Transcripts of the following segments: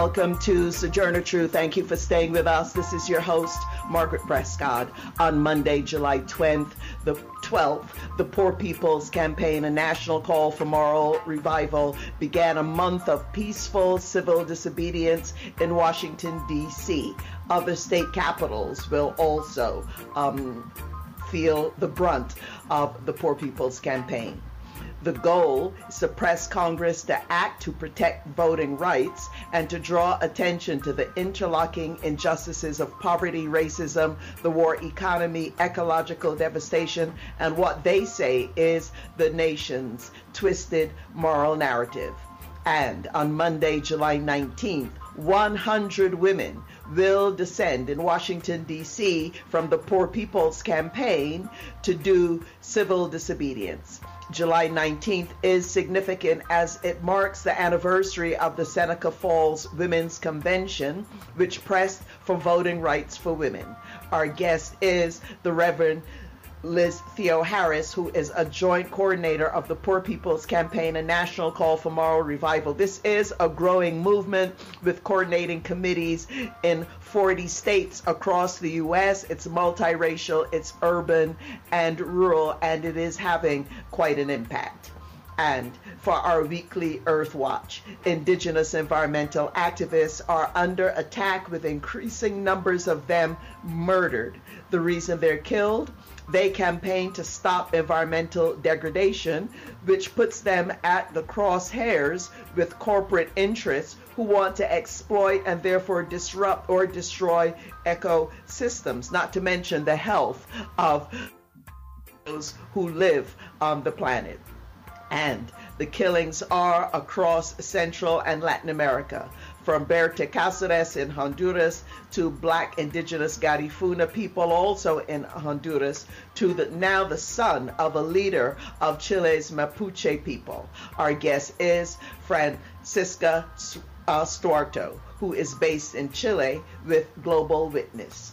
welcome to Sojourner Truth. Thank you for staying with us. This is your host, Margaret Prescott. On Monday, July 20th, the 12th, the Poor People's Campaign, a national call for moral revival, began a month of peaceful civil disobedience in Washington, D.C. Other state capitals will also um, feel the brunt of the Poor People's Campaign. The goal is to press Congress to act to protect voting rights and to draw attention to the interlocking injustices of poverty, racism, the war economy, ecological devastation, and what they say is the nation's twisted moral narrative. And on Monday, July 19th, 100 women will descend in Washington, D.C. from the Poor People's Campaign to do civil disobedience. July 19th is significant as it marks the anniversary of the Seneca Falls Women's Convention, which pressed for voting rights for women. Our guest is the Reverend Liz Theoharis, who is a joint coordinator of the Poor People's Campaign, a national call for moral revival. This is a growing movement with coordinating committees in 40 states across the U.S. It's multiracial, it's urban and rural, and it is having quite an impact. And for our weekly Earth Watch, indigenous environmental activists are under attack with increasing numbers of them murdered. The reason they're killed? They campaign to stop environmental degradation, which puts them at the crosshairs with corporate interests who want to exploit and therefore disrupt or destroy ecosystems, not to mention the health of those who live on the planet. And the killings are across Central and Latin America from Berta Cáceres in Honduras to black indigenous Garifuna people also in Honduras to the, now the son of a leader of Chile's Mapuche people. Our guest is Francisca uh, Stuardo, who is based in Chile with Global Witness.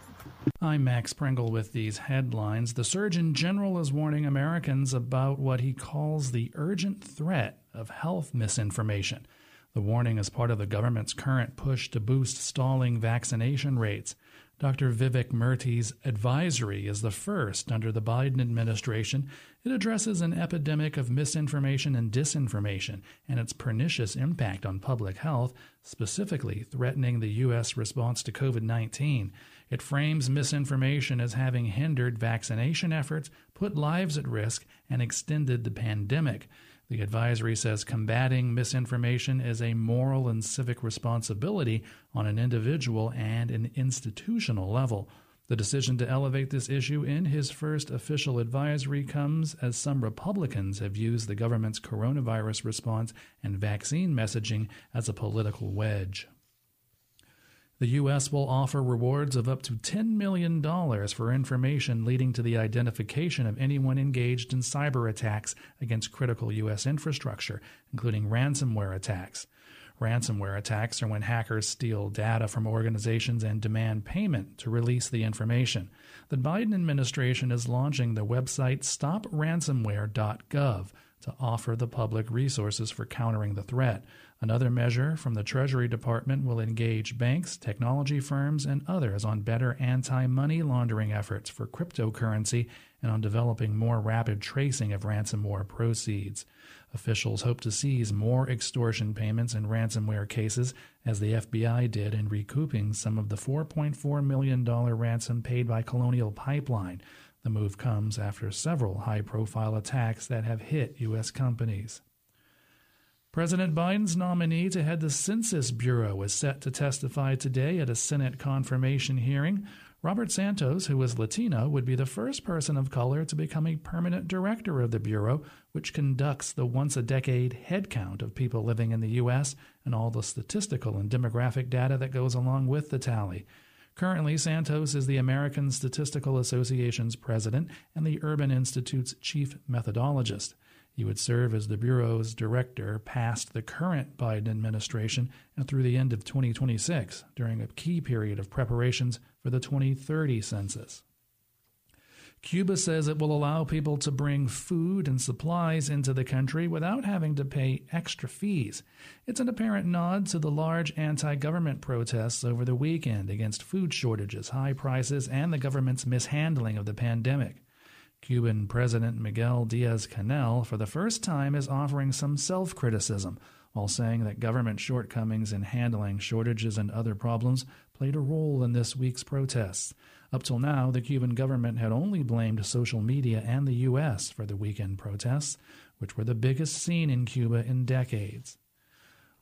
I'm Max Pringle with these headlines. The Surgeon General is warning Americans about what he calls the urgent threat of health misinformation. The warning is part of the government's current push to boost stalling vaccination rates. Dr. Vivek Murthy's advisory is the first under the Biden administration. It addresses an epidemic of misinformation and disinformation and its pernicious impact on public health, specifically threatening the U.S. response to COVID 19. It frames misinformation as having hindered vaccination efforts, put lives at risk, and extended the pandemic. The advisory says combating misinformation is a moral and civic responsibility on an individual and an institutional level. The decision to elevate this issue in his first official advisory comes as some Republicans have used the government's coronavirus response and vaccine messaging as a political wedge. The U.S. will offer rewards of up to $10 million for information leading to the identification of anyone engaged in cyber attacks against critical U.S. infrastructure, including ransomware attacks. Ransomware attacks are when hackers steal data from organizations and demand payment to release the information. The Biden administration is launching the website stopransomware.gov to offer the public resources for countering the threat. Another measure from the Treasury Department will engage banks, technology firms, and others on better anti money laundering efforts for cryptocurrency and on developing more rapid tracing of ransomware proceeds. Officials hope to seize more extortion payments in ransomware cases, as the FBI did in recouping some of the $4.4 million ransom paid by Colonial Pipeline. The move comes after several high profile attacks that have hit U.S. companies. President Biden's nominee to head the Census Bureau is set to testify today at a Senate confirmation hearing. Robert Santos, who is Latino, would be the first person of color to become a permanent director of the Bureau, which conducts the once a decade head count of people living in the U.S. and all the statistical and demographic data that goes along with the tally. Currently, Santos is the American Statistical Association's president and the Urban Institute's chief methodologist. He would serve as the Bureau's director past the current Biden administration and through the end of 2026 during a key period of preparations for the 2030 census. Cuba says it will allow people to bring food and supplies into the country without having to pay extra fees. It's an apparent nod to the large anti government protests over the weekend against food shortages, high prices, and the government's mishandling of the pandemic. Cuban President Miguel Diaz Canel, for the first time, is offering some self criticism while saying that government shortcomings in handling shortages and other problems played a role in this week's protests. Up till now, the Cuban government had only blamed social media and the U.S. for the weekend protests, which were the biggest seen in Cuba in decades.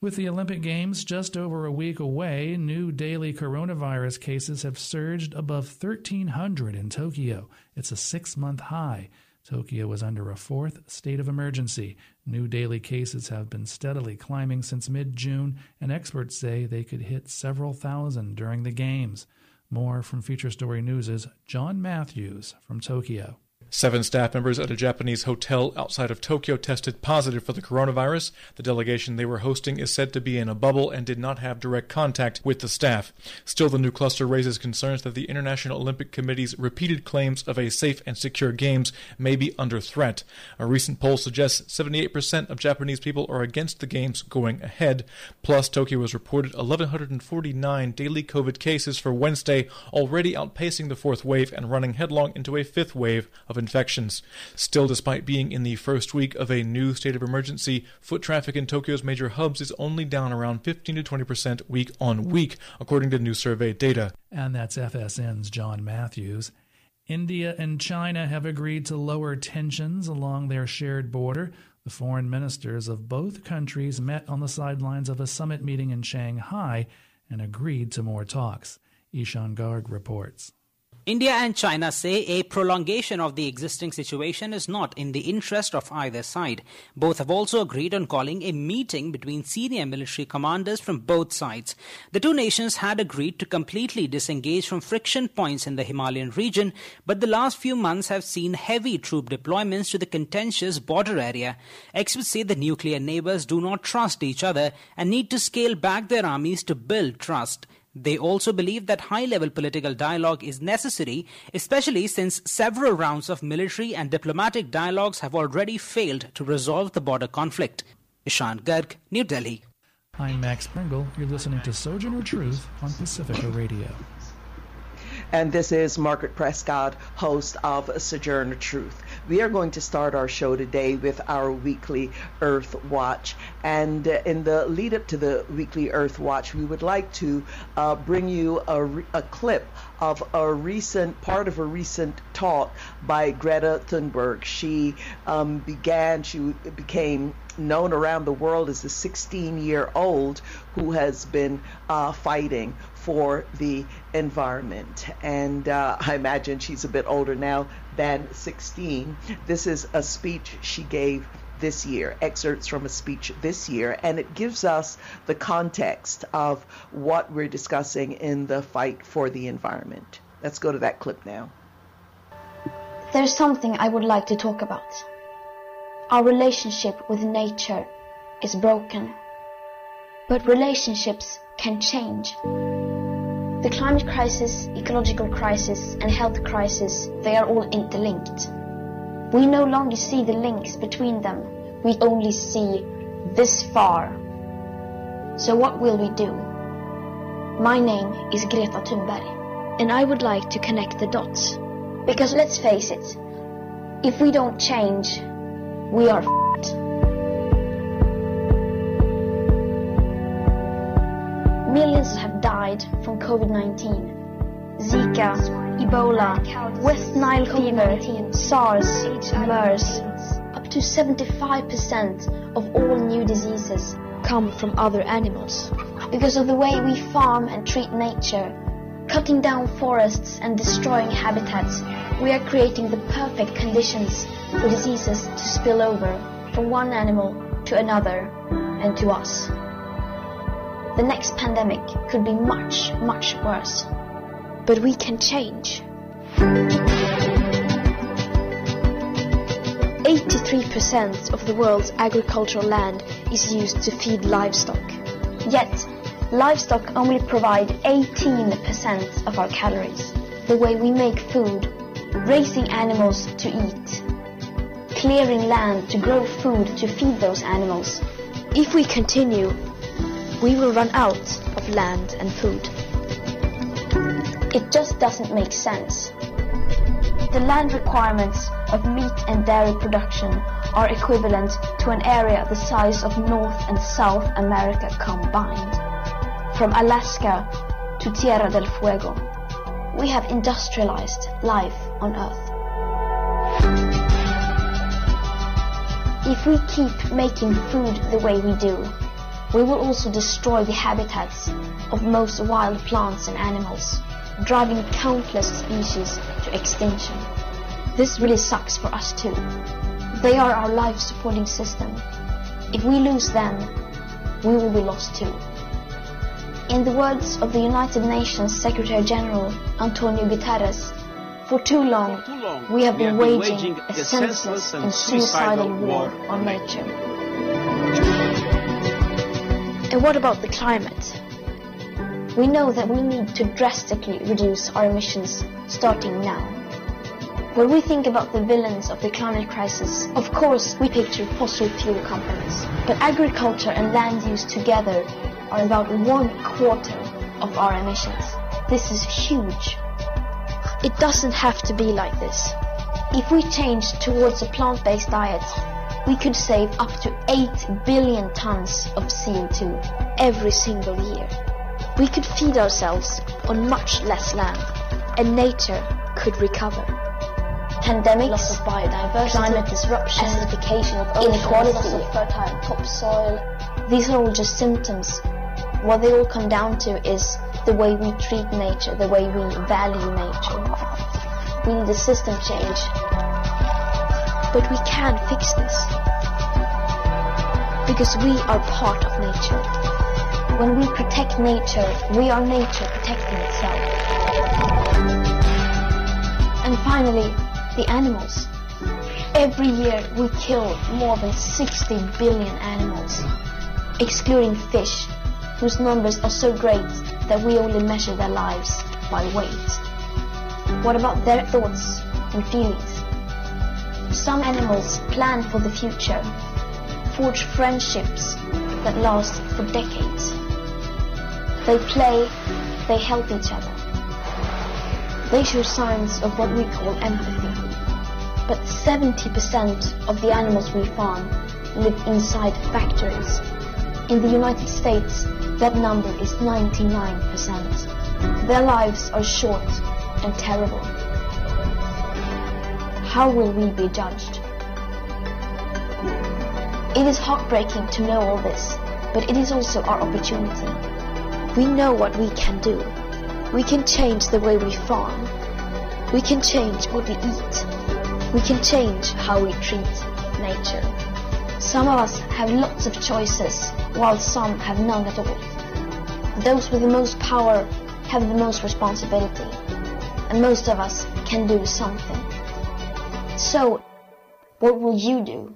With the Olympic Games just over a week away, new daily coronavirus cases have surged above 1,300 in Tokyo. It's a six month high. Tokyo was under a fourth state of emergency. New daily cases have been steadily climbing since mid June, and experts say they could hit several thousand during the Games. More from Feature Story News' John Matthews from Tokyo. Seven staff members at a Japanese hotel outside of Tokyo tested positive for the coronavirus. The delegation they were hosting is said to be in a bubble and did not have direct contact with the staff. Still, the new cluster raises concerns that the International Olympic Committee's repeated claims of a safe and secure games may be under threat. A recent poll suggests 78% of Japanese people are against the games going ahead. Plus, Tokyo has reported 1,149 daily COVID cases for Wednesday, already outpacing the fourth wave and running headlong into a fifth wave of infections. Still, despite being in the first week of a new state of emergency, foot traffic in Tokyo's major hubs is only down around 15 to 20 percent week on week, according to new survey data. And that's FSN's John Matthews. India and China have agreed to lower tensions along their shared border. The foreign ministers of both countries met on the sidelines of a summit meeting in Shanghai and agreed to more talks. Ishan Garg reports. India and China say a prolongation of the existing situation is not in the interest of either side. Both have also agreed on calling a meeting between senior military commanders from both sides. The two nations had agreed to completely disengage from friction points in the Himalayan region, but the last few months have seen heavy troop deployments to the contentious border area. Experts say the nuclear neighbors do not trust each other and need to scale back their armies to build trust. They also believe that high level political dialogue is necessary, especially since several rounds of military and diplomatic dialogues have already failed to resolve the border conflict. Ishan Garg, New Delhi. I'm Max Pringle. You're listening to Sojourner Truth on Pacifica Radio. And this is Margaret Prescott, host of Sojourner Truth. We are going to start our show today with our weekly Earth Watch. And uh, in the lead up to the weekly Earth Watch, we would like to uh, bring you a, a clip of a recent part of a recent talk by Greta Thunberg. She um, began, she became known around the world as a 16 year old who has been uh, fighting for the environment. And uh, I imagine she's a bit older now than 16. This is a speech she gave this year, excerpts from a speech this year, and it gives us the context of what we're discussing in the fight for the environment. Let's go to that clip now. There's something I would like to talk about. Our relationship with nature is broken, but relationships can change. The climate crisis, ecological crisis, and health crisis, they are all interlinked. We no longer see the links between them. We only see this far. So what will we do? My name is Greta Thunberg, and I would like to connect the dots. Because let's face it, if we don't change, we are f***ed. Millions have died from COVID-19. Zika, Ebola, West Nile fever, SARS, MERS. Up to 75% of all new diseases come from other animals. Because of the way we farm and treat nature, cutting down forests and destroying habitats, we are creating the perfect conditions for diseases to spill over from one animal to another and to us. The next pandemic could be much, much worse. But we can change. 83% of the world's agricultural land is used to feed livestock. Yet, livestock only provide 18% of our calories. The way we make food, raising animals to eat, clearing land to grow food to feed those animals. If we continue, we will run out of land and food. It just doesn't make sense. The land requirements of meat and dairy production are equivalent to an area the size of North and South America combined. From Alaska to Tierra del Fuego, we have industrialized life on Earth. If we keep making food the way we do, we will also destroy the habitats of most wild plants and animals, driving countless species to extinction. This really sucks for us too. They are our life supporting system. If we lose them, we will be lost too. In the words of the United Nations Secretary General Antonio Guterres, for too long, we have been waging a senseless and suicidal war on nature. And what about the climate? We know that we need to drastically reduce our emissions starting now. When we think about the villains of the climate crisis, of course we picture fossil fuel companies. But agriculture and land use together are about one quarter of our emissions. This is huge. It doesn't have to be like this. If we change towards a plant-based diet, we could save up to 8 billion tons of CO2 every single year. We could feed ourselves on much less land, and nature could recover. Pandemics, loss of biodiversity, climate disruption, acidification of inequality, loss of fertile topsoil. These are all just symptoms. What they all come down to is the way we treat nature, the way we value nature. We need a system change. But we can fix this. Because we are part of nature. When we protect nature, we are nature protecting itself. And finally, the animals. Every year we kill more than 60 billion animals, excluding fish, whose numbers are so great that we only measure their lives by weight. What about their thoughts and feelings? Some animals plan for the future, forge friendships that last for decades. They play, they help each other. They show signs of what we call empathy. But 70% of the animals we farm live inside factories. In the United States, that number is 99%. Their lives are short and terrible. How will we be judged? It is heartbreaking to know all this, but it is also our opportunity. We know what we can do. We can change the way we farm. We can change what we eat. We can change how we treat nature. Some of us have lots of choices, while some have none at all. Those with the most power have the most responsibility, and most of us can do something. So, what will you do?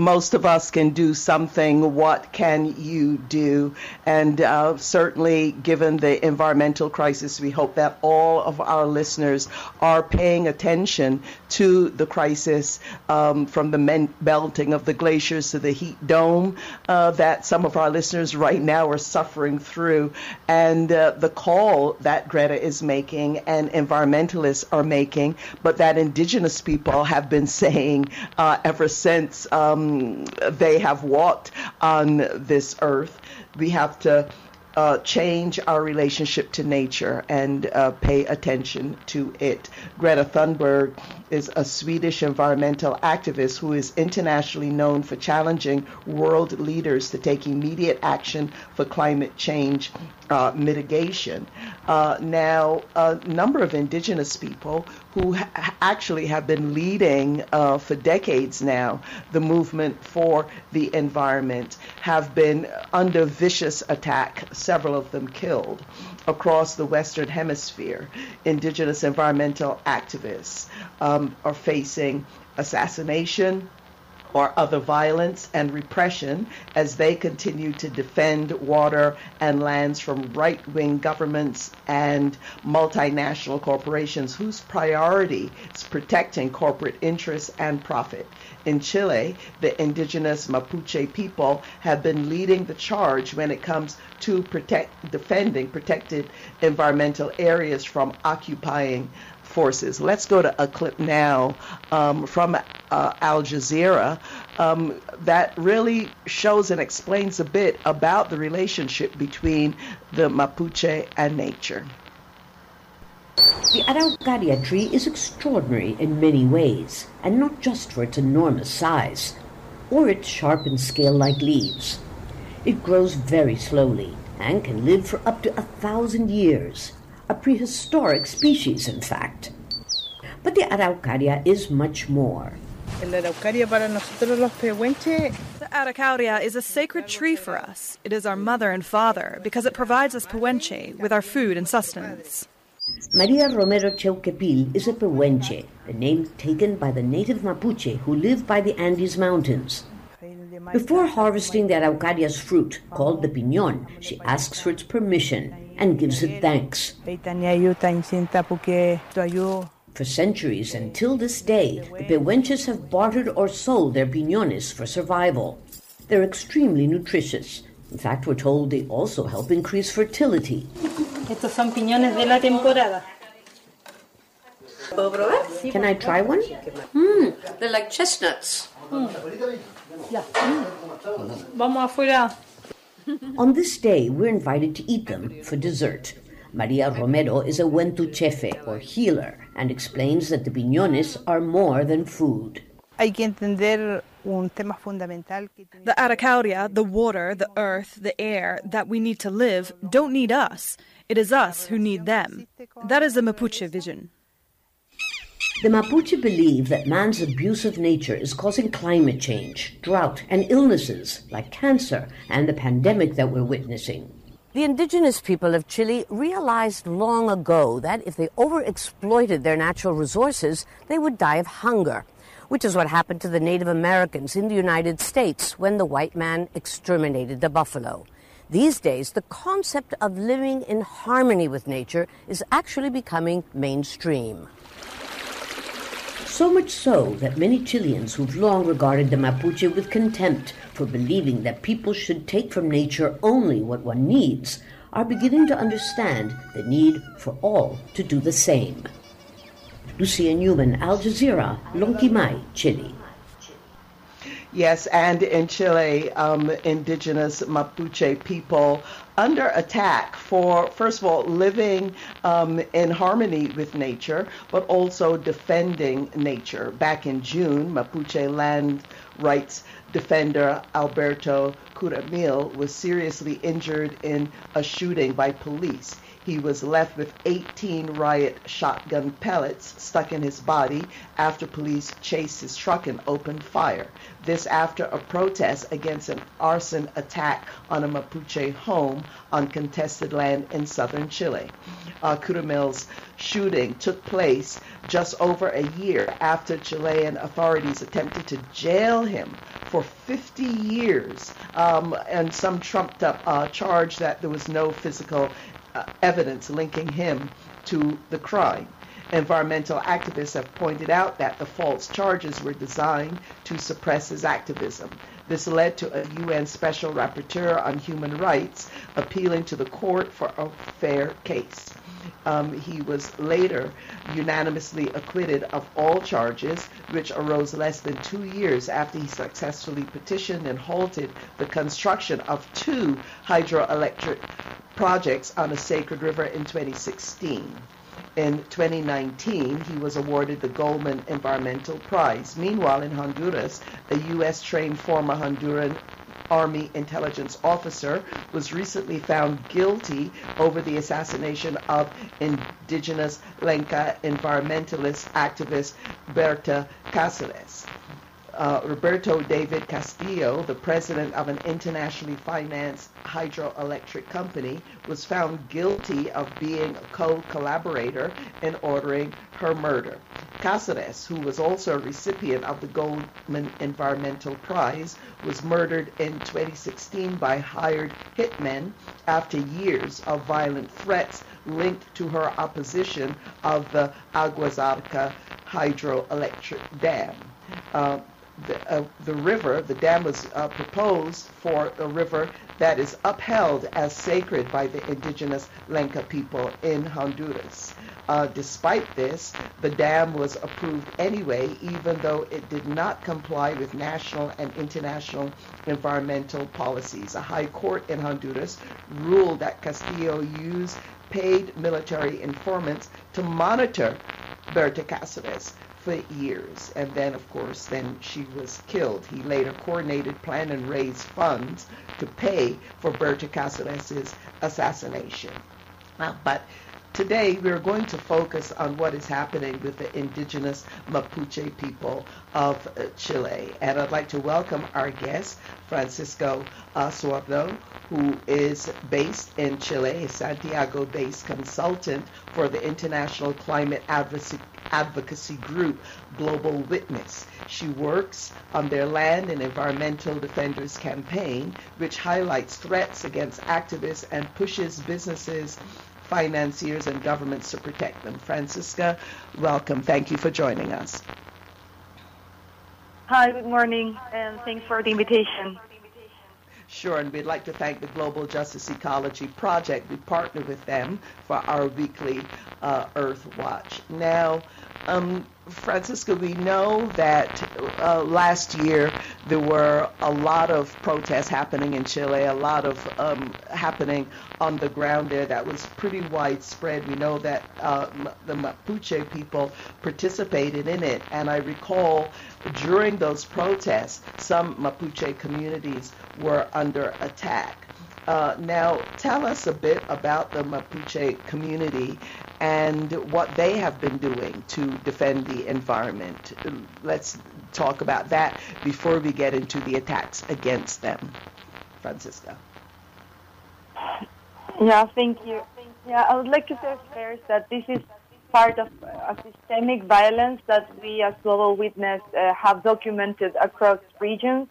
Most of us can do something. What can you do? And uh, certainly, given the environmental crisis, we hope that all of our listeners are paying attention to the crisis um, from the men- melting of the glaciers to the heat dome uh, that some of our listeners right now are suffering through, and uh, the call that Greta is making and environmentalists are making, but that indigenous people have been saying uh, ever since. Um, they have walked on this earth. We have to uh, change our relationship to nature and uh, pay attention to it. Greta Thunberg is a Swedish environmental activist who is internationally known for challenging world leaders to take immediate action for climate change uh, mitigation. Uh, now, a number of indigenous people who ha- actually have been leading uh, for decades now the movement for the environment, have been under vicious attack, several of them killed, across the Western Hemisphere. Indigenous environmental activists um, are facing assassination, or other violence and repression as they continue to defend water and lands from right wing governments and multinational corporations whose priority is protecting corporate interests and profit. In Chile, the indigenous Mapuche people have been leading the charge when it comes to protect, defending protected environmental areas from occupying forces. Let's go to a clip now um, from uh, Al Jazeera um, that really shows and explains a bit about the relationship between the Mapuche and nature. The Araucaria tree is extraordinary in many ways, and not just for its enormous size or its sharp and scale-like leaves. It grows very slowly and can live for up to a thousand years a prehistoric species, in fact. But the araucaria is much more. The araucaria is a sacred tree for us. It is our mother and father because it provides us pehuenche with our food and sustenance. Maria Romero Cheuquepil is a pehuenche, a name taken by the native Mapuche who live by the Andes Mountains. Before harvesting the araucaria's fruit, called the piñón, she asks for its permission and gives it thanks. For centuries and till this day, the Pehuenches have bartered or sold their piñones for survival. They're extremely nutritious. In fact, we're told they also help increase fertility. Estos son piñones de la temporada. Can I try one? Mmm, they're like chestnuts. Mm. Yeah. Vamos afuera. On this day, we're invited to eat them for dessert. Maria Romero is a Wentu chefe, or healer, and explains that the piñones are more than food. The araucaria, the water, the earth, the air that we need to live don't need us. It is us who need them. That is the Mapuche vision. The Mapuche believe that man's abuse of nature is causing climate change, drought, and illnesses like cancer and the pandemic that we're witnessing. The indigenous people of Chile realized long ago that if they overexploited their natural resources, they would die of hunger, which is what happened to the Native Americans in the United States when the white man exterminated the buffalo. These days, the concept of living in harmony with nature is actually becoming mainstream. So much so that many Chileans who've long regarded the Mapuche with contempt for believing that people should take from nature only what one needs are beginning to understand the need for all to do the same. Lucia Newman, Al Jazeera, Lonquimay, Chile. Yes, and in Chile, um, indigenous Mapuche people under attack for, first of all, living um, in harmony with nature, but also defending nature. Back in June, Mapuche land rights defender Alberto Curamil was seriously injured in a shooting by police. He was left with 18 riot shotgun pellets stuck in his body after police chased his truck and opened fire. This after a protest against an arson attack on a Mapuche home on contested land in southern Chile. Uh, shooting took place just over a year after Chilean authorities attempted to jail him for 50 years um, and some trumped up uh, charge that there was no physical uh, evidence linking him to the crime. Environmental activists have pointed out that the false charges were designed to suppress his activism. This led to a UN Special Rapporteur on Human Rights appealing to the court for a fair case. Um, he was later unanimously acquitted of all charges, which arose less than two years after he successfully petitioned and halted the construction of two hydroelectric projects on a sacred river in 2016. In 2019, he was awarded the Goldman Environmental Prize. Meanwhile, in Honduras, a U.S. trained former Honduran Army intelligence officer, was recently found guilty over the assassination of indigenous Lenca environmentalist activist Berta Cáceres uh, Roberto David Castillo, the president of an internationally financed hydroelectric company, was found guilty of being a co-collaborator in ordering her murder. Cáceres, who was also a recipient of the Goldman Environmental Prize, was murdered in 2016 by hired hitmen after years of violent threats linked to her opposition of the Agua Zarca hydroelectric dam. Uh, the, uh, the river, the dam was uh, proposed for a river that is upheld as sacred by the indigenous Lenca people in Honduras. Uh, despite this, the dam was approved anyway, even though it did not comply with national and international environmental policies. A high court in Honduras ruled that Castillo used paid military informants to monitor Berta Cáceres for years. And then, of course, then she was killed. He later coordinated, planned, and raised funds to pay for Berta Cáceres' assassination. Uh, but Today, we're going to focus on what is happening with the indigenous Mapuche people of Chile. And I'd like to welcome our guest, Francisco uh, Sordo, who is based in Chile, a Santiago-based consultant for the international climate advocacy, advocacy group Global Witness. She works on their Land and Environmental Defenders campaign, which highlights threats against activists and pushes businesses financiers and governments to protect them. Francisca, welcome. Thank you for joining us. Hi, good morning, and thanks for the invitation. Sure, and we'd like to thank the Global Justice Ecology Project. We partner with them for our weekly uh, Earth Watch. Now, um, Francisco, we know that uh, last year there were a lot of protests happening in Chile, a lot of um, happening on the ground there that was pretty widespread. We know that uh, the Mapuche people participated in it, and I recall during those protests, some Mapuche communities were under attack. Uh, now, tell us a bit about the Mapuche community and what they have been doing to defend the environment. Let's talk about that before we get into the attacks against them. Francisca. Yeah, thank you. Yeah, I would like to say first that this is part of a systemic violence that we as Global Witness uh, have documented across regions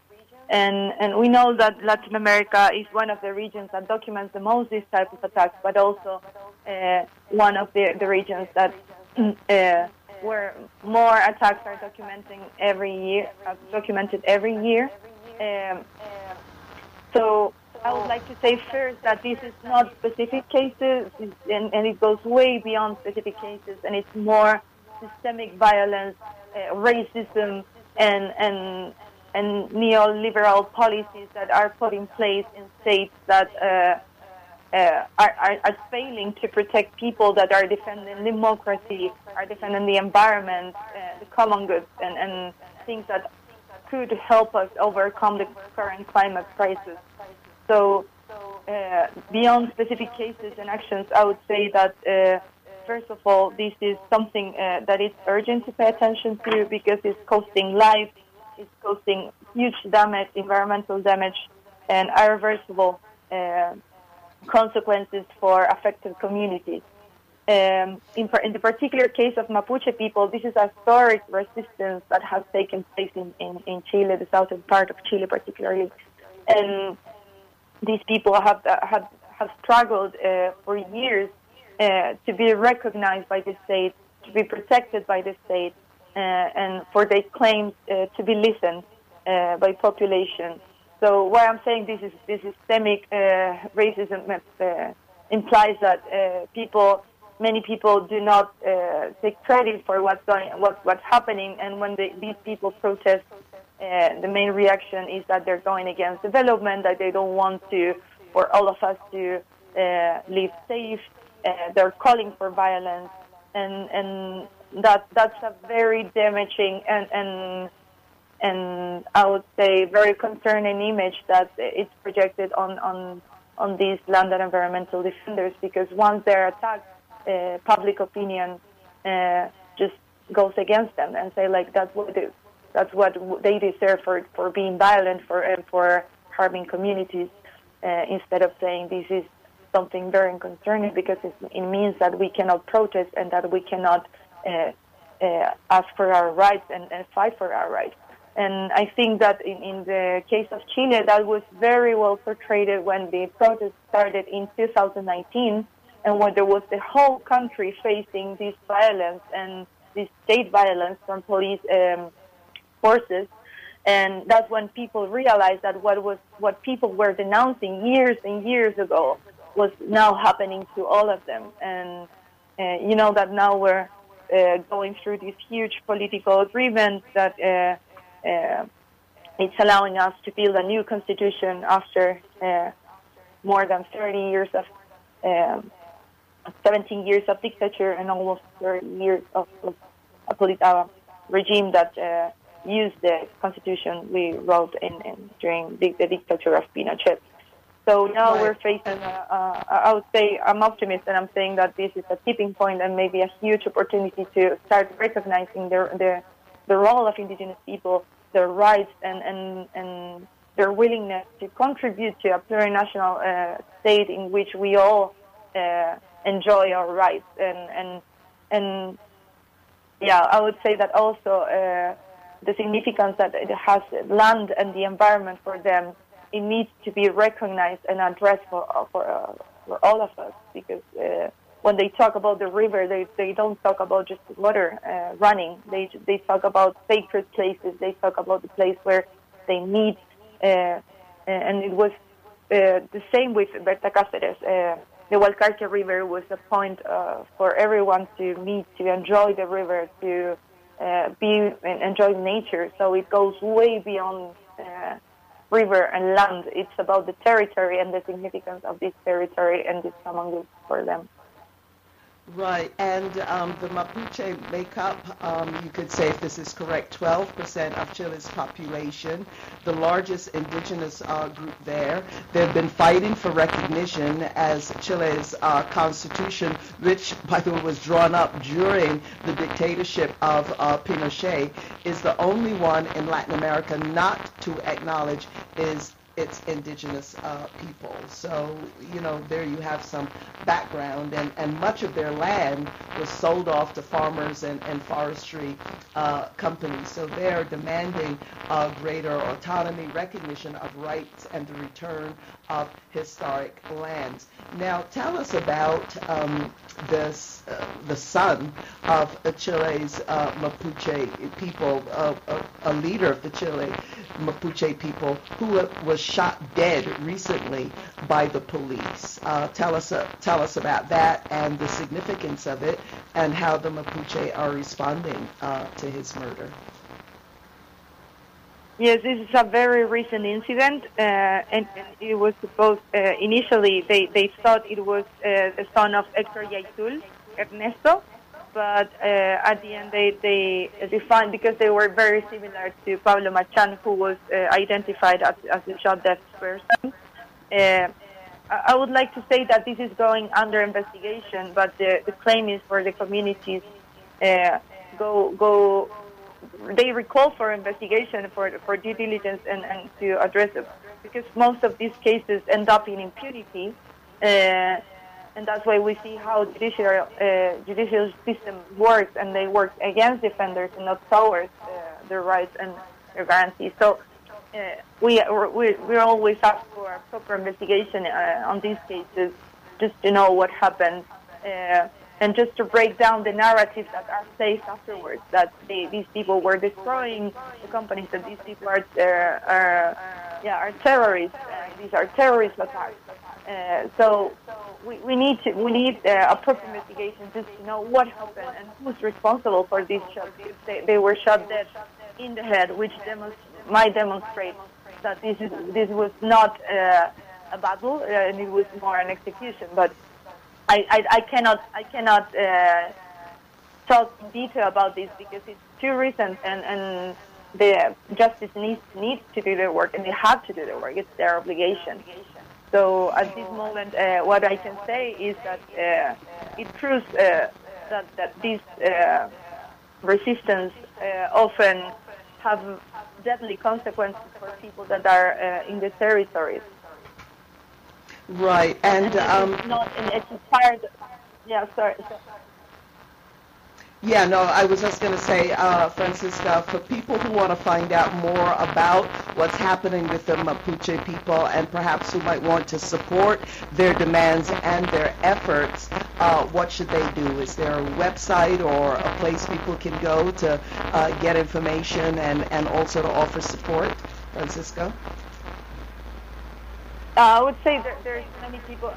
and, and we know that Latin America is one of the regions that documents the most these type of attacks, but also uh, one of the, the regions that uh, where more attacks are documenting every year, documented every year. Um, so I would like to say first that this is not specific cases, and, and it goes way beyond specific cases, and it's more systemic violence, uh, racism, and and and neoliberal policies that are put in place in states that uh, uh, are, are, are, failing to protect people that are defending democracy, are defending the environment, uh, the common good, and, and things that could help us overcome the current climate crisis. So, uh, beyond specific cases and actions, I would say that uh, first of all, this is something uh, that is urgent to pay attention to because it's costing lives is causing huge damage, environmental damage, and irreversible uh, consequences for affected communities. Um, in, in, the particular case of Mapuche people, this is a historic resistance that has taken place in, in, in Chile, the southern part of Chile particularly. And these people have, have, have struggled uh, for years uh, to be recognized by the state, to be protected by the state, Uh, and for their claims uh, to be listened uh, by population. So why I'm saying this is this systemic uh, racism uh, implies that people, many people, do not take credit for what's going, what, what's happening, and when they, these people protest, the main reaction is that they're going against development, that they don't want to, for all of us to live safe. they're calling for violence, and and that that's a very damaging and and and I would say very concerning image that it's projected on on on these land and environmental defenders because once they're attacked, uh, public opinion uh, just goes against them and say like that's what they, that's what they deserve for for being violent for and for harming communities uh, instead of saying this is something very concerning because it means that we cannot protest and that we cannot ask for our rights and, and, fight for our rights. And I think that in, in, the case of Chile, that was very well portrayed when the protest started in 2019 and when there was the whole country facing this violence and this state violence from police um, forces. And that's when people realized that what was what people were denouncing years and years ago was now happening to all of them. And uh, you know that now we're uh, going through this huge political agreement that uh, uh, it's allowing us to build a new constitution after uh, more than 30 years of um, 17 years of dictature and almost 30 years of, of a political regime that uh, used the constitution we wrote in, in during the, the, dictature of Pinochet. So now right. we're facing, uh, uh, I would say, I'm optimist and I'm saying that this is a tipping point and maybe a huge opportunity to start recognizing the, the, the role of indigenous people, their rights, and, and, and their willingness to contribute to a plurinational uh, state in which we all uh, enjoy our rights. And, and, and yeah, I would say that also uh, the significance that it has land and the environment for them, it needs to be recognized and addressed for for, uh, for all of us because uh, when they talk about the river, they, they don't talk about just water uh, running. They they talk about sacred places. They talk about the place where they meet, uh, and it was uh, the same with Berta Cáceres. Uh, the Gualcarque River was a point uh, for everyone to meet, to enjoy the river, to uh, be and enjoy nature. So it goes way beyond uh, river and land. It's about the territory and the significance of this territory and this common good for them. Right, and um, the Mapuche make up, um, you could say if this is correct, 12% of Chile's population, the largest indigenous uh, group there. They've been fighting for recognition as Chile's uh, constitution, which, by the way, was drawn up during the dictatorship of uh, Pinochet, is the only one in Latin America not to acknowledge is its indigenous uh, people. So, you know, there you have some background, and, and much of their land was sold off to farmers and, and forestry uh, companies. So they're demanding uh, greater autonomy, recognition of rights, and the return of historic lands. Now, tell us about um, this, uh, the son of Chile's uh, Mapuche people, uh, a leader of the Chile Mapuche people, who was shot dead recently by the police. Uh, tell us uh, tell us about that and the significance of it, and how the Mapuche are responding uh, to his murder. Yes, this is a very recent incident, uh, and, it was supposed uh, initially they, they thought it was the son of Hector Llaitul, Ernesto, but uh, at the end they, they defined because they were very similar to Pablo Marchant, who was uh, identified as, as the shot dead person. Uh, I would like to say that this is going under investigation, but the, the claim is for the communities uh, go go. They recall for investigation for for due diligence and, and to address it because most of these cases end up in impunity. And that's why we see how judicial uh, judicial system works, and they work against defenders and not towards uh, their rights and their guarantees. So uh, we, we we always ask for a proper investigation uh, on these cases, just to know what happened, uh, and just to break down the narratives that are safe afterwards. That they, these people were destroying the companies, that these people are uh, are yeah are terrorists. these are terrorist attacks. So we, we need to we need uh, a proper investigation just to know what happened and who's responsible for these shots. They, they were shot dead in the head, which might demonstrate that this is this was not uh, a battle uh, and it was more an execution. But I, I, I cannot I cannot uh, talk in detail about this because it's too recent and and the justice needs needs to do their work, and they have to do their work. It's their obligation. So at this moment, uh, what I can say is that uh, it proves uh, that that this uh, resistance uh, often have deadly consequences for people that are uh, in the territories. Right, and, and um, not, and it's part. Yeah, sorry. Yeah, no, I was just going to say, uh, Francisca, for people who want to find out more about what's happening with the Mapuche people and perhaps who might want to support their demands and their efforts, uh, what should they do? Is there a website or a place people can go to uh, get information and, and also to offer support? Francisca? Uh, I would say that there's many people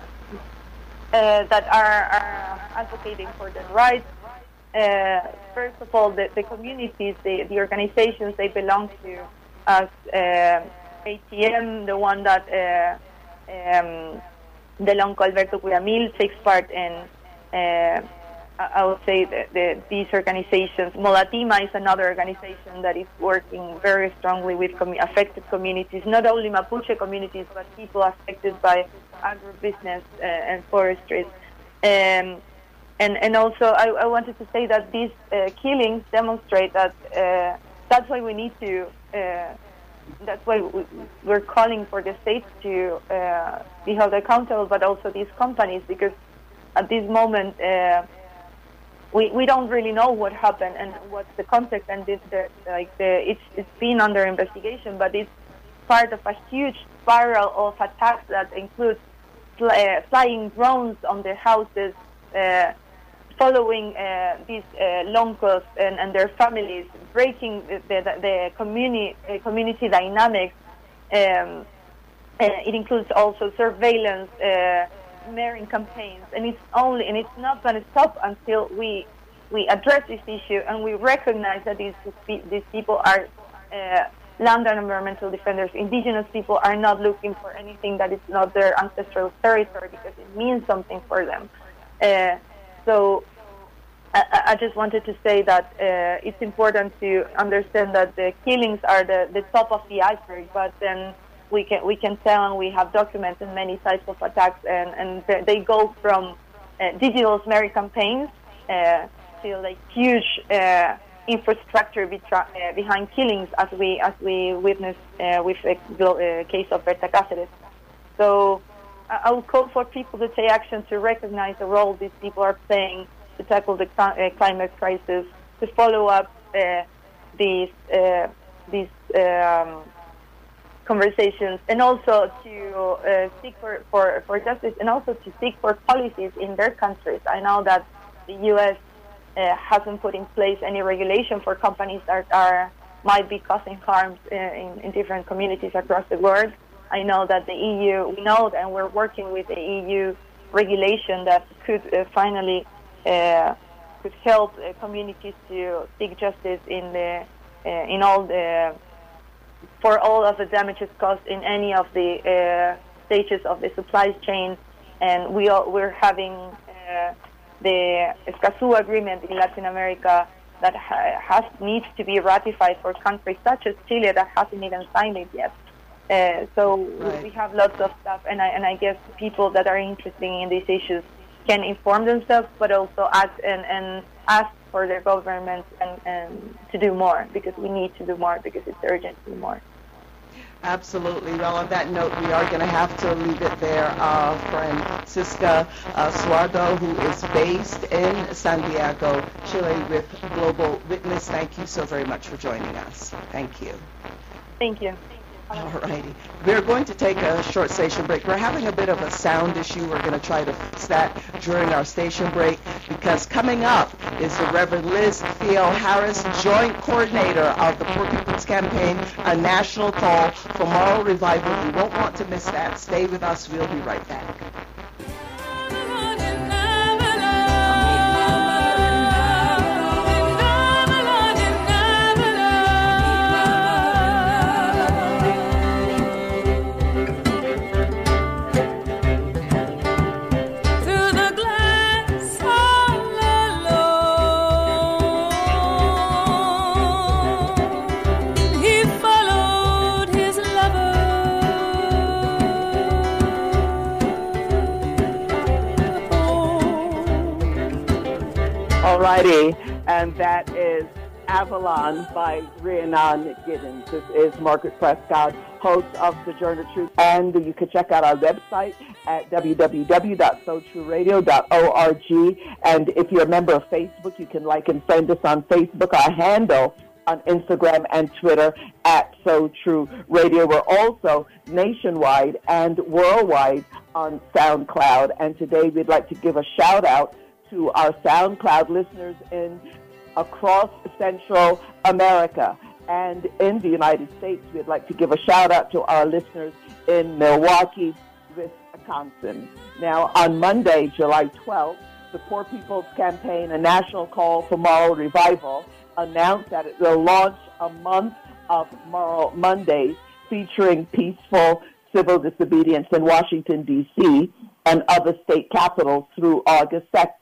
uh, that are, are advocating for their rights uh, first of all, the, the communities, the, the organizations they belong to, as uh, ATM, the one that uh, um, Delonco Alberto Curamil takes part in, uh, I would say the, these organizations. Molatima is another organization that is working very strongly with com- affected communities, not only Mapuche communities, but people affected by agribusiness uh, and forestry. Um, and and also I, I wanted to say that these uh, killings demonstrate that uh, that's why we need to uh, that's why we're calling for the state to uh, be held accountable, but also these companies because at this moment uh, we we don't really know what happened and what's the context and this the, like the it's it's been under investigation, but it's part of a huge spiral of attacks that includes uh, flying drones on their houses. Uh, following uh, these uh, loncos and, and, their families, breaking the, the, the community, uh, community dynamics. Um, it includes also surveillance, smearing campaigns, and it's only and it's not going to stop until we we address this issue and we recognize that these these people are uh, land and environmental defenders. Indigenous people are not looking for anything that is not their ancestral territory because it means something for them. Uh, so I, I, just wanted to say that uh, it's important to understand that the killings are the, the top of the iceberg, but then we can we can tell and we have documented many types of attacks, and, and they go from uh, digital smear campaigns uh, to like huge uh, infrastructure uh, behind killings, as we as we witnessed uh, with the case of Berta Cáceres. So I would call for people to take action to recognize the role these people are playing to tackle the uh, climate crisis, to follow up uh, these uh, these um, conversations, and also to seek for, for, for justice, and also to seek for policies in their countries. I know that the U.S. Uh, hasn't put in place any regulation for companies that are might be causing harm uh, in, in different communities across the world. I know that the EU, we know, and we're working with the EU regulation that could finally uh, could help uh, communities to seek justice in the uh, in all the for all of the damages caused in any of the uh, stages of the supply chain, and we are, we're having uh, the Escazú agreement in Latin America that ha- has needs to be ratified for countries such as Chile that hasn't even signed it yet. Uh, so right. we have lots of stuff, and I and I guess people that are interested in these issues can inform themselves, but also act and, and ask for their governments and, and to do more because we need to do more because it's urgent to do more. Absolutely. Well, on that note, we are going to have to leave it there. Uh, Francisca uh, Stuardo, who is based in Santiago, Chile, with Global Witness. Thank you so very much for joining us. Thank you. Thank you. All righty. We're going to take a short station break. We're having a bit of a sound issue. We're going to try to fix that during our station break because coming up is the Reverend Liz Theoharis, Joint Coordinator of the Poor People's Campaign, a national call for moral revival. You won't want to miss that. Stay with us. We'll be right back. And that is Avalon by Rhiannon Giddens. This is Margaret Prescott, host of The Sojourner Truth, and you can check out our website at www.sotrueradio.org. And if you're a member of Facebook, you can like and friend us on Facebook. Our handle on Instagram and Twitter at So True Radio. We're also nationwide and worldwide on SoundCloud. And today we'd like to give a shout out to our SoundCloud listeners in across Central America and in the United States. We'd like to give a shout out to our listeners in Milwaukee, Wisconsin. Now, on Monday, July 12th, the Poor People's Campaign, a national call for moral revival, announced that it will launch a month of Moral Mondays featuring peaceful civil disobedience in Washington, D.C. and other state capitals through August 2nd.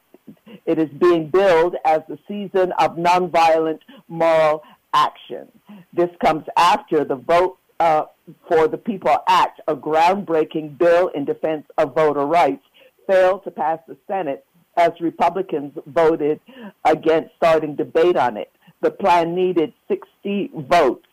It is being billed as the season of nonviolent moral action. This comes after the vote uh, for the People Act, a groundbreaking bill in defense of voter rights, failed to pass the Senate as Republicans voted against starting debate on it. The plan needed 60 votes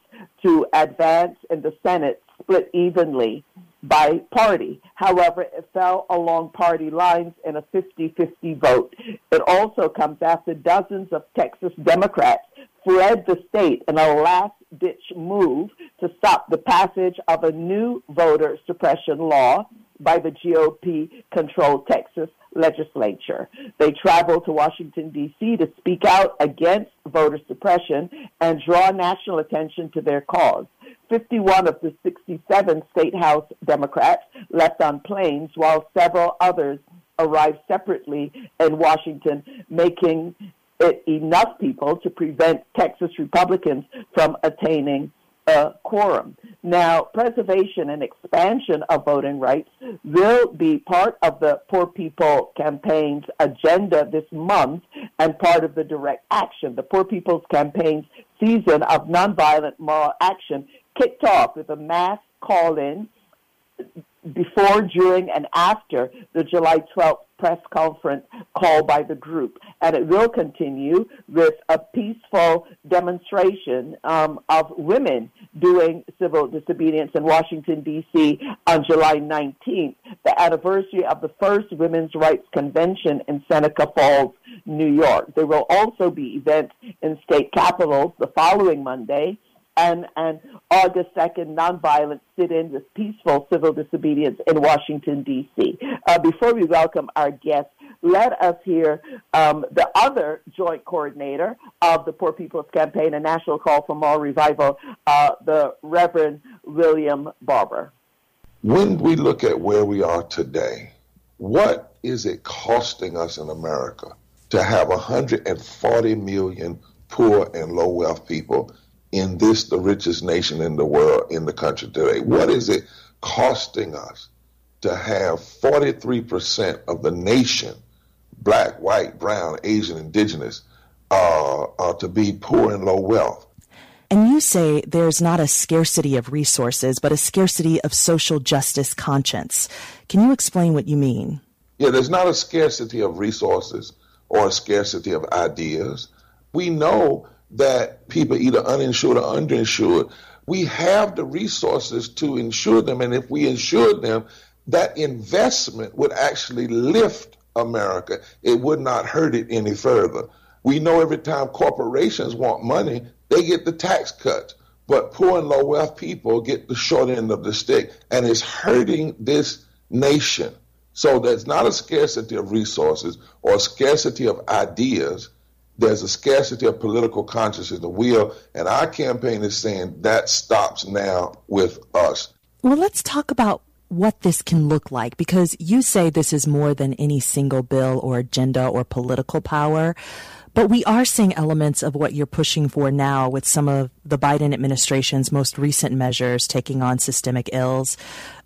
to advance and the Senate, split evenly by party. However, it fell along party lines in a 50-50 vote. It also comes after dozens of Texas Democrats fled the state in a last-ditch move to stop the passage of a new voter suppression law by the GOP-controlled Texas legislature. They traveled to Washington, D.C. to speak out against voter suppression and draw national attention to their cause. 51 of the 67 state house Democrats left on planes, while several others arrived separately in Washington, making it enough people to prevent Texas Republicans from attaining a quorum. Now, preservation and expansion of voting rights will be part of the Poor People Campaign's agenda this month and part of the direct action. The Poor People's Campaign's season of nonviolent moral action kicked off with a mass call-in before, during, and after the July 12th press conference called by the group. And it will continue with a peaceful demonstration um, of women doing civil disobedience in Washington, D.C. on July 19th, the anniversary of the first Women's Rights Convention in Seneca Falls, New York. There will also be events in state capitals the following Monday and, and August 2nd nonviolent sit-in with peaceful civil disobedience in Washington, D.C. Uh, before we welcome our guests, let us hear um, the other joint coordinator of the Poor People's Campaign, a national call for moral revival, uh, the Reverend William Barber. When we look at where we are today, what is it costing us in America to have 140 million poor and low wealth people in this, the richest nation in the world, in the country today? What is it costing us to have 43% of the nation, black, white, brown, Asian, indigenous, uh, uh, to be poor and low wealth? And you say there's not a scarcity of resources, but a scarcity of social justice conscience. Can you explain what you mean? Yeah, there's not a scarcity of resources or a scarcity of ideas. We know that people either uninsured or underinsured. We have the resources to insure them, and if we insure them, that investment would actually lift America. It would not hurt it any further. We know every time corporations want money, they get the tax cuts. But poor and low wealth people get the short end of the stick, and it's hurting this nation. So there's not a scarcity of resources or a scarcity of ideas there's a scarcity of political consciousness and will, and our campaign is saying that stops now with us. Well, let's talk about what this can look like because you say this is more than any single bill or agenda or political power. But we are seeing elements of what you're pushing for now with some of the Biden administration's most recent measures taking on systemic ills.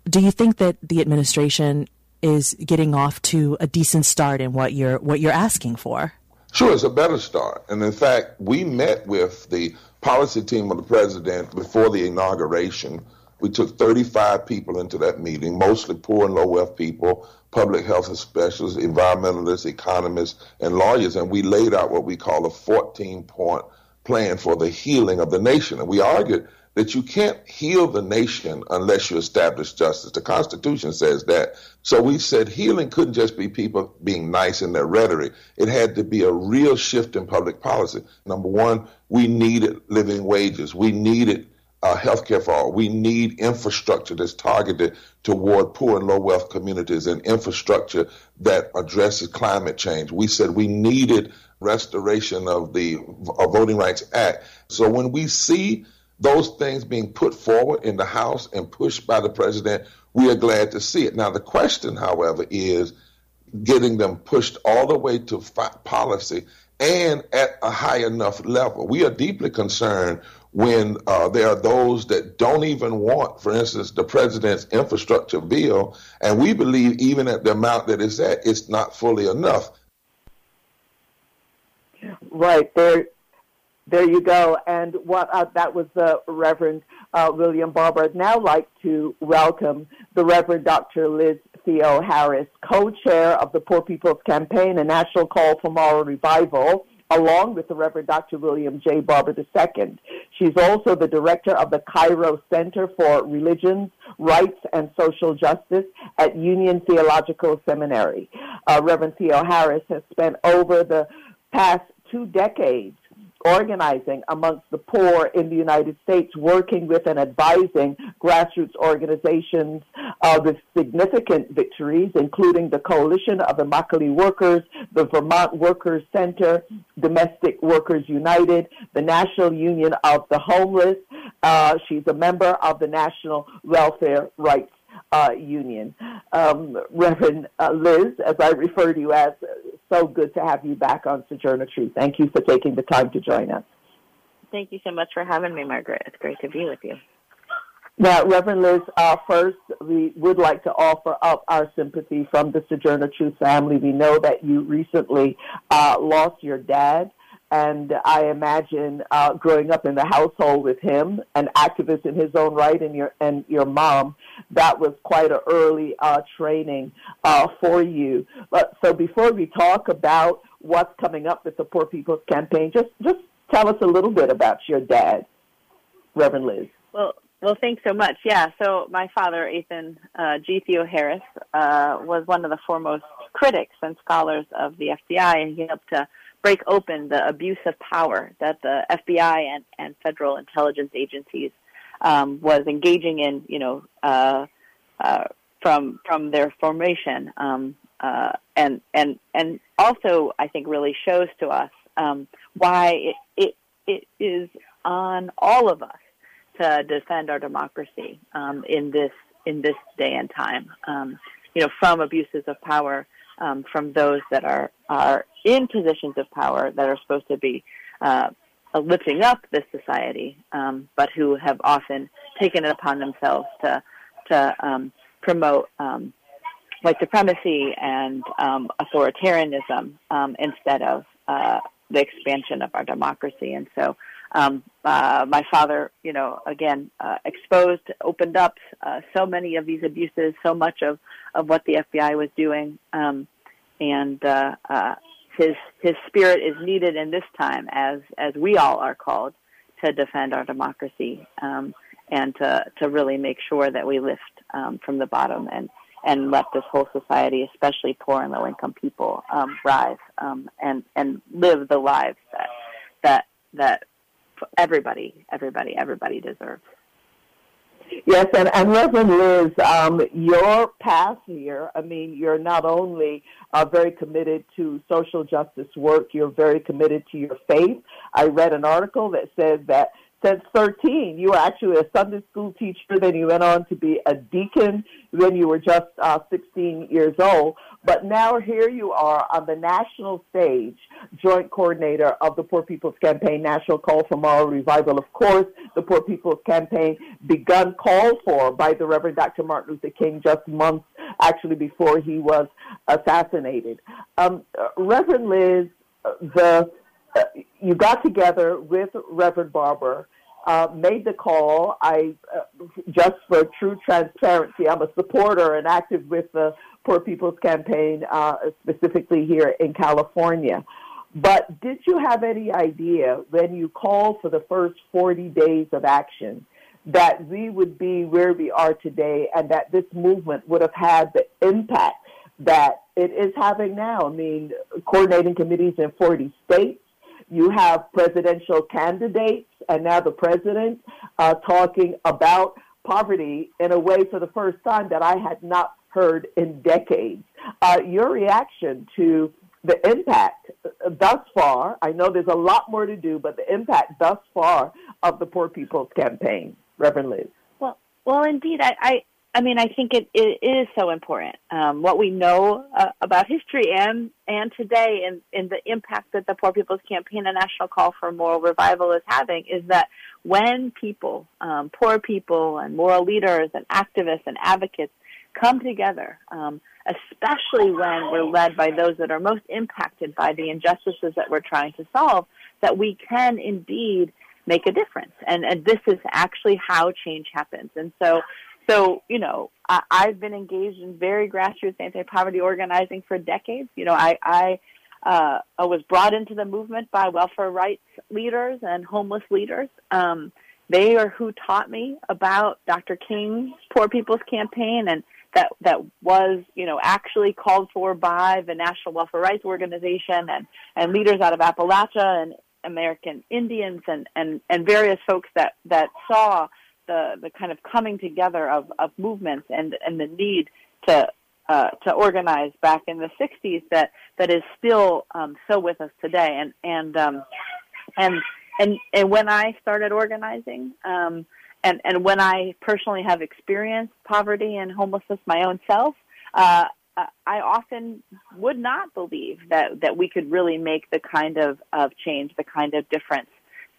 Do you think that the administration is getting off to a decent start in what you're what you're asking for? Sure, it's a better start. And in fact, we met with the policy team of the president before the inauguration. We took 35 people into that meeting, mostly poor and low wealth people, public health specialists, environmentalists, economists, and lawyers, and we laid out what we call a 14 point plan for the healing of the nation. And we argued that you can't heal the nation unless you establish justice. The Constitution says that. So we said healing couldn't just be people being nice in their rhetoric. It had to be a real shift in public policy. Number one, we needed living wages. We needed uh, health care for all. We need infrastructure that's targeted toward poor and low wealth communities and infrastructure that addresses climate change. We said we needed restoration of the Voting Rights Act. So when we see those things being put forward in the House and pushed by the president, we are glad to see it. Now, the question, however, is getting them pushed all the way to policy and at a high enough level. We are deeply concerned when uh, there are those that don't even want, for instance, the president's infrastructure bill, and we believe even at the amount that it's at, it's not fully enough. Right there, there you go. And what uh, that was the Reverend uh, William Barber. I'd now like to welcome the Reverend Dr. Liz Theoharis, co-chair of the Poor People's Campaign, a national call for moral revival along with the Reverend Dr. William J. Barber II. She's also the director of the Kairos Center for Religions, Rights, and Social Justice at Union Theological Seminary. Uh, Reverend Theoharis has spent over the past two decades organizing amongst the poor in the United States, working with and advising grassroots organizations uh, with significant victories, including the Coalition of Immokalee Workers, the Vermont Workers Center, Domestic Workers United, the National Union of the Homeless. Uh, she's a member of the National Welfare Rights uh, Union. Um, Reverend uh, Liz, as I refer to you as, so good to have you back on Sojourner Truth. Thank you for taking the time to join us. Thank you so much for having me, Margaret. It's great to be with you. Now, Reverend Liz, uh, first, we would like to offer up our sympathy from the Sojourner Truth family. We know that you recently uh, lost your dad. And I imagine uh, growing up in the household with him, an activist in his own right, and your and your mom, that was quite an early uh, training uh, for you. But so before we talk about what's coming up with the Poor People's Campaign, just just tell us a little bit about your dad, Reverend Liz. Well, well, thanks so much. Yeah, so my father, Athan uh, G. Theoharis, uh, was one of the foremost critics and scholars of the FBI, and he helped to break open the abuse of power that the FBI and, and federal intelligence agencies um, was engaging in, you know, uh, uh, from from their formation, um, uh, and and and also I think really shows to us um, why it, it it is on all of us to defend our democracy um, in this in this day and time. Um, you know, from abuses of power um, from those that are are in positions of power that are supposed to be uh, lifting up this society, um, but who have often taken it upon themselves to to um, promote um, white supremacy and um, authoritarianism um, instead of uh, the expansion of our democracy. And so, um, uh, my father, you know, again, uh, exposed, opened up uh, so many of these abuses, so much of, of what the FBI was doing. And uh, uh, his his spirit is needed in this time, as as we all are called to defend our democracy um, and to to really make sure that we lift um, from the bottom and and let this whole society, especially poor and low income people, um, rise um, and and live the lives that that that everybody everybody everybody deserves. Yes, and, and Reverend Liz, um, your path here, I mean, you're not only uh, very committed to social justice work, you're very committed to your faith. I read an article that said that since 13, you were actually a Sunday school teacher, then you went on to be a deacon, when you were just uh, 16 years old. But now here you are on the national stage, joint coordinator of the Poor People's Campaign National Call for Moral Revival. Of course, the Poor People's Campaign begun called for by the Reverend Dr. Martin Luther King just months actually before he was assassinated. Um, Reverend Liz, the uh, you got together with Reverend Barber uh, made the call. I, uh, just for true transparency, I'm a supporter and active with the Poor People's Campaign, uh, specifically here in California. But did you have any idea when you called for the first 40 days of action that we would be where we are today and that this movement would have had the impact that it is having now? I mean, coordinating committees in 40 states. You have presidential candidates and now the president uh, talking about poverty in a way for the first time that I had not heard in decades. Uh, your reaction to the impact thus far, I know there's a lot more to do, but the impact thus far of the Poor People's Campaign, Reverend Liz. Well, well, indeed, I, I, I mean, I think it, it is so important. Um, what we know uh, about history and and today, and, and the impact that the Poor People's Campaign, a national call for moral revival, is having, is that when people, um, poor people, and moral leaders, and activists and advocates come together, um, especially when we're led by those that are most impacted by the injustices that we're trying to solve, that we can indeed make a difference. And, and this is actually how change happens. And so, so you know, I, I've been engaged in very grassroots anti-poverty organizing for decades. You know, I, I uh, I was brought into the movement by welfare rights leaders and homeless leaders. Um, they are who taught me about Dr. King's Poor People's Campaign and that that was you know actually called for by the National Welfare Rights Organization and and leaders out of Appalachia and American Indians and and and various folks that that saw the the kind of coming together of of movements and and the need to uh, to organize back in the 60s that that is still um, so with us today. And and um, and and and when I started organizing um, and and when I personally have experienced poverty and homelessness my own self, uh, I often would not believe that that we could really make the kind of of change, the kind of difference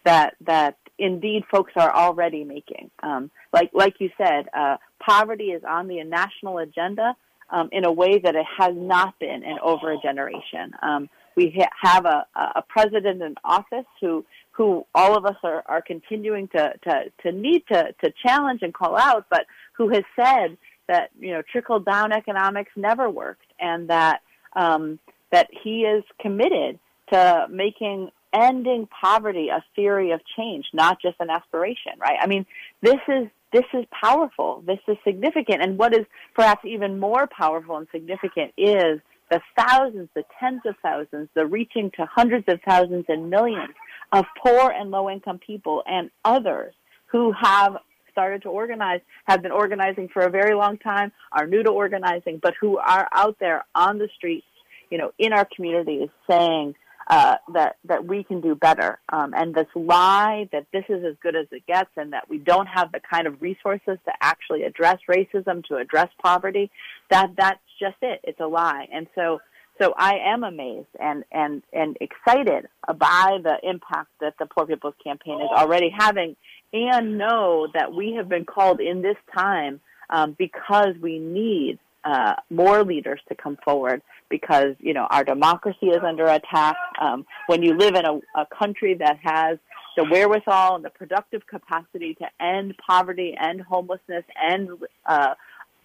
that that indeed folks are already making. Um, like like you said, uh, poverty is on the national agenda um, in a way that it has not been in over a generation. Um, we ha- have a, a president in office who who all of us are, are continuing to, to, to need to, to challenge and call out, but who has said that, you know, trickle down economics never worked and that, um, that he is committed to making ending poverty a theory of change, not just an aspiration, right? I mean, this is this is powerful. This is significant. And what is perhaps even more powerful and significant is the thousands, the tens of thousands, the reaching to hundreds of thousands and millions of poor and low income people and others who have started to organize, have been organizing for a very long time, are new to organizing, but who are out there on the streets, you know, in our communities saying uh, that that we can do better. Um, and this lie that this is as good as it gets, and that we don't have the kind of resources to actually address racism, to address poverty, that that's just it. It's a lie. And so so I am amazed and, and, and excited by the impact that the Poor People's Campaign is already having and know that we have been called in this time um, because we need uh, more leaders to come forward because, you know, our democracy is under attack. Um, when you live in a, a country that has the wherewithal and the productive capacity to end poverty, end homelessness, end uh,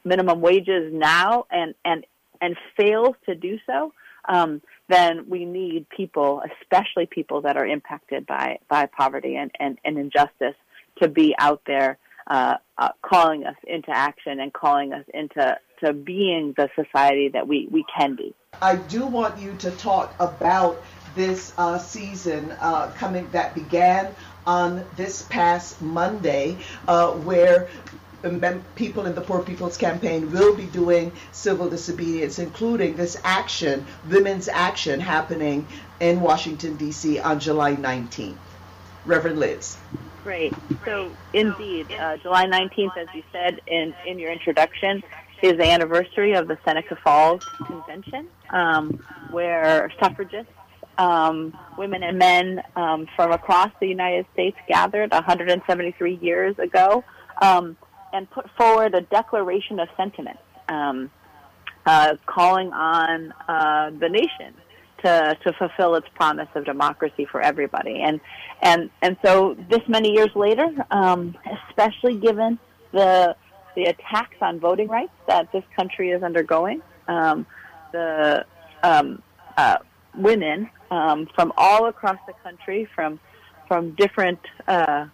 minimum wages now and, and and fails to do so, um, then we need people, especially people that are impacted by, by poverty and, and, and injustice, to be out there uh, uh, calling us into action and calling us into to being the society that we, we can be. I do want you to talk about this uh, season uh, coming that began on this past Monday, uh, where people in the Poor People's Campaign will be doing civil disobedience, including this action, women's action, happening in Washington, D.C. on July 19th. Reverend Liz. Great. So, indeed, uh, July 19th, as you said in, in your introduction, is the anniversary of the Seneca Falls Convention, um, where suffragists, um, women and men um, from across the United States gathered 173 years ago. Um, and put forward a declaration of sentiments um, uh, calling on uh, the nation to, to fulfill its promise of democracy for everybody. And and and so this many years later, um, especially given the the attacks on voting rights that this country is undergoing, um, the um, uh, women um, from all across the country, from from different uh,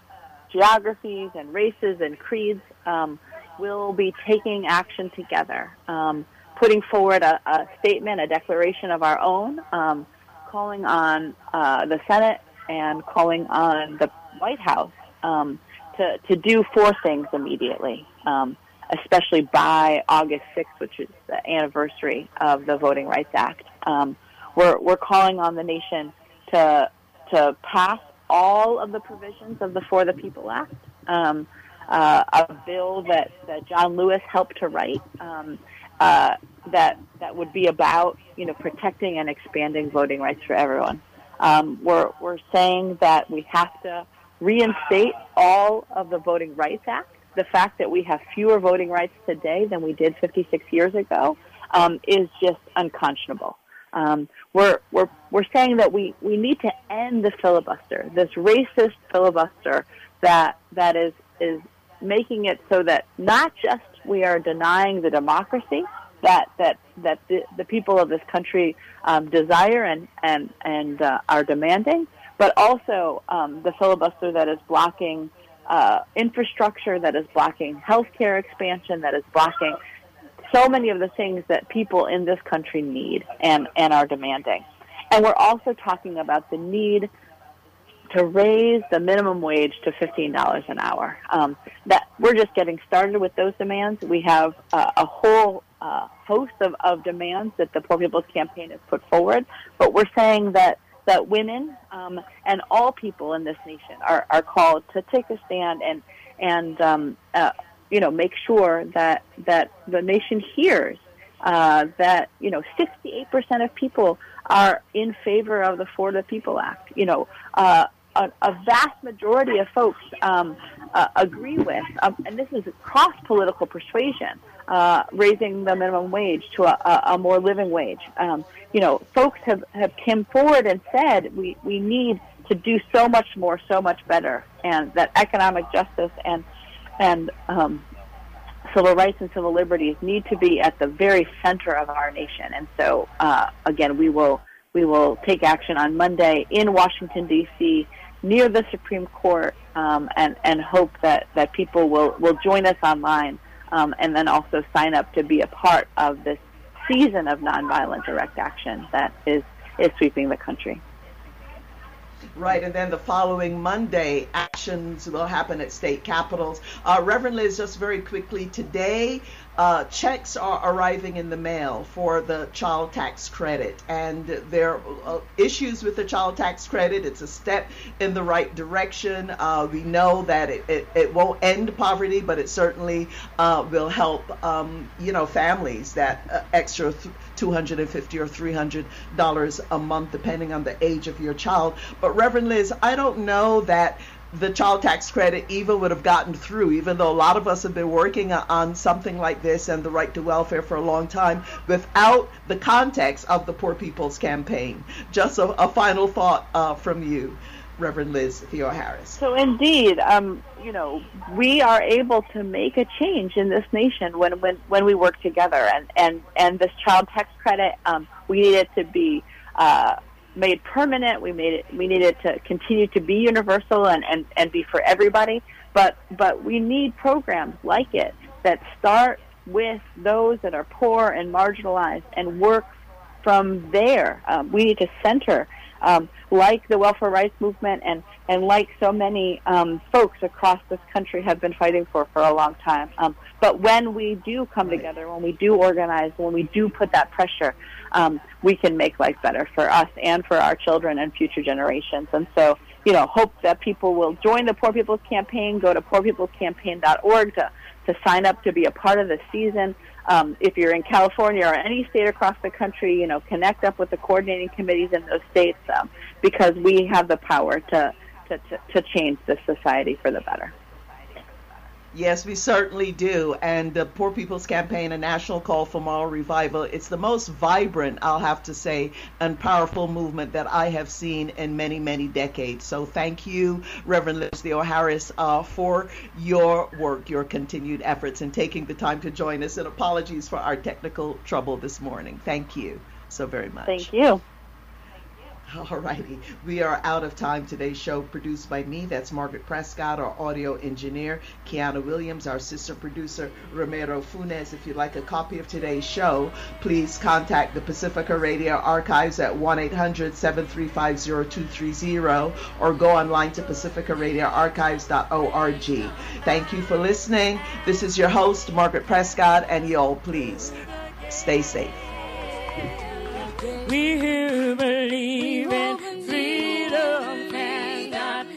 geographies and races and creeds, um, will be taking action together. Um, putting forward a, a, statement, a declaration of our own, um, calling on uh, the Senate and calling on the White House um, to, to do four things immediately, um, especially by August 6th, which is the anniversary of the Voting Rights Act. Um, we're, we're calling on the nation to, to pass all of the provisions of the For the People Act, um, uh, a bill that, that John Lewis helped to write. Um, uh, that that would be about you know protecting and expanding voting rights for everyone. Um, we're we're saying that we have to reinstate all of the Voting Rights Act. The fact that we have fewer voting rights today than we did 56 years ago um, is just unconscionable. Um, we're we're we're saying that we, we need to end the filibuster, this racist filibuster that that is is making it so that not just we are denying the democracy that that that the, the people of this country um, desire and and and uh, are demanding, but also um, the filibuster that is blocking uh, infrastructure, that is blocking healthcare expansion, that is blocking so many of the things that people in this country need and and are demanding. And we're also talking about the need to raise the minimum wage to $15 an hour. Um, that we're just getting started with those demands. We have uh, a whole uh, host of, of demands that the Poor People's Campaign has put forward, but we're saying that that women um, and all people in this nation are, are called to take a stand and and um, uh, you know make sure that that the nation hears uh, that you know 68% of people are in favor of the For the People Act. You know, uh, a, a vast majority of folks um, uh, agree with, um, and this is cross political persuasion, uh, raising the minimum wage to a, a, a more living wage. Um, you know, folks have, have come forward and said we, we need to do so much more, so much better, and that economic justice and and um, civil rights and civil liberties need to be at the very center of our nation. And so, uh, again, we will we will take action on Monday in Washington D.C near the Supreme Court um, and, and hope that, that people will, will join us online um, and then also sign up to be a part of this season of nonviolent direct action that is, is sweeping the country. Right, and then the following Monday, actions will happen at state capitals. Uh, Reverend Liz, just very quickly, today uh, checks are arriving in the mail for the child tax credit, and there are uh, issues with the child tax credit. It's a step in the right direction. Uh, we know that it, it, it, won't end poverty, but it certainly uh, will help, um, you know, families that uh, extra th- 250 or 300 dollars a month, depending on the age of your child. But Reverend Liz, I don't know that the child tax credit even would have gotten through, even though a lot of us have been working on something like this and the right to welfare for a long time without the context of the Poor People's Campaign. Just a, a final thought uh, from you. Reverend Liz Theoharis. So indeed, um, you know, we are able to make a change in this nation when when, when we work together, and and and this child tax credit, um, we need it to be uh, made permanent. We made it. We need it to continue to be universal and, and, and be for everybody. But but we need programs like it that start with those that are poor and marginalized and work from there. Um, we need to center, um, like the welfare rights movement and, and like so many um, folks across this country have been fighting for for a long time. Um, but when we do come together, when we do organize, when we do put that pressure, um, we can make life better for us and for our children and future generations. And so, you know, hope that people will join the Poor People's Campaign. Go to poorpeoplescampaign.org to, to sign up to be a part of the season. Um, if you're in California or any state across the country, you know, connect up with the coordinating committees in those states um, because we have the power to, to, to, to change this society for the better. Yes, we certainly do. And the Poor People's Campaign, a national call for moral revival, it's the most vibrant, I'll have to say, and powerful movement that I have seen in many, many decades. So thank you, Reverend Liz Theoharis, uh, for your work, your continued efforts, and taking the time to join us. And apologies for our technical trouble this morning. Thank you so very much. Thank you. All righty. We are out of time. Today's show produced by me. That's Margaret Prescott, our audio engineer. Kiana Williams, our sister producer. Romero Funes. If you'd like a copy of today's show, please contact the Pacifica Radio Archives at 1-800-735-0230 or go online to pacificaradioarchives.org. Thank you for listening. This is your host, Margaret Prescott, and y'all please stay safe. We who believe in freedom and love.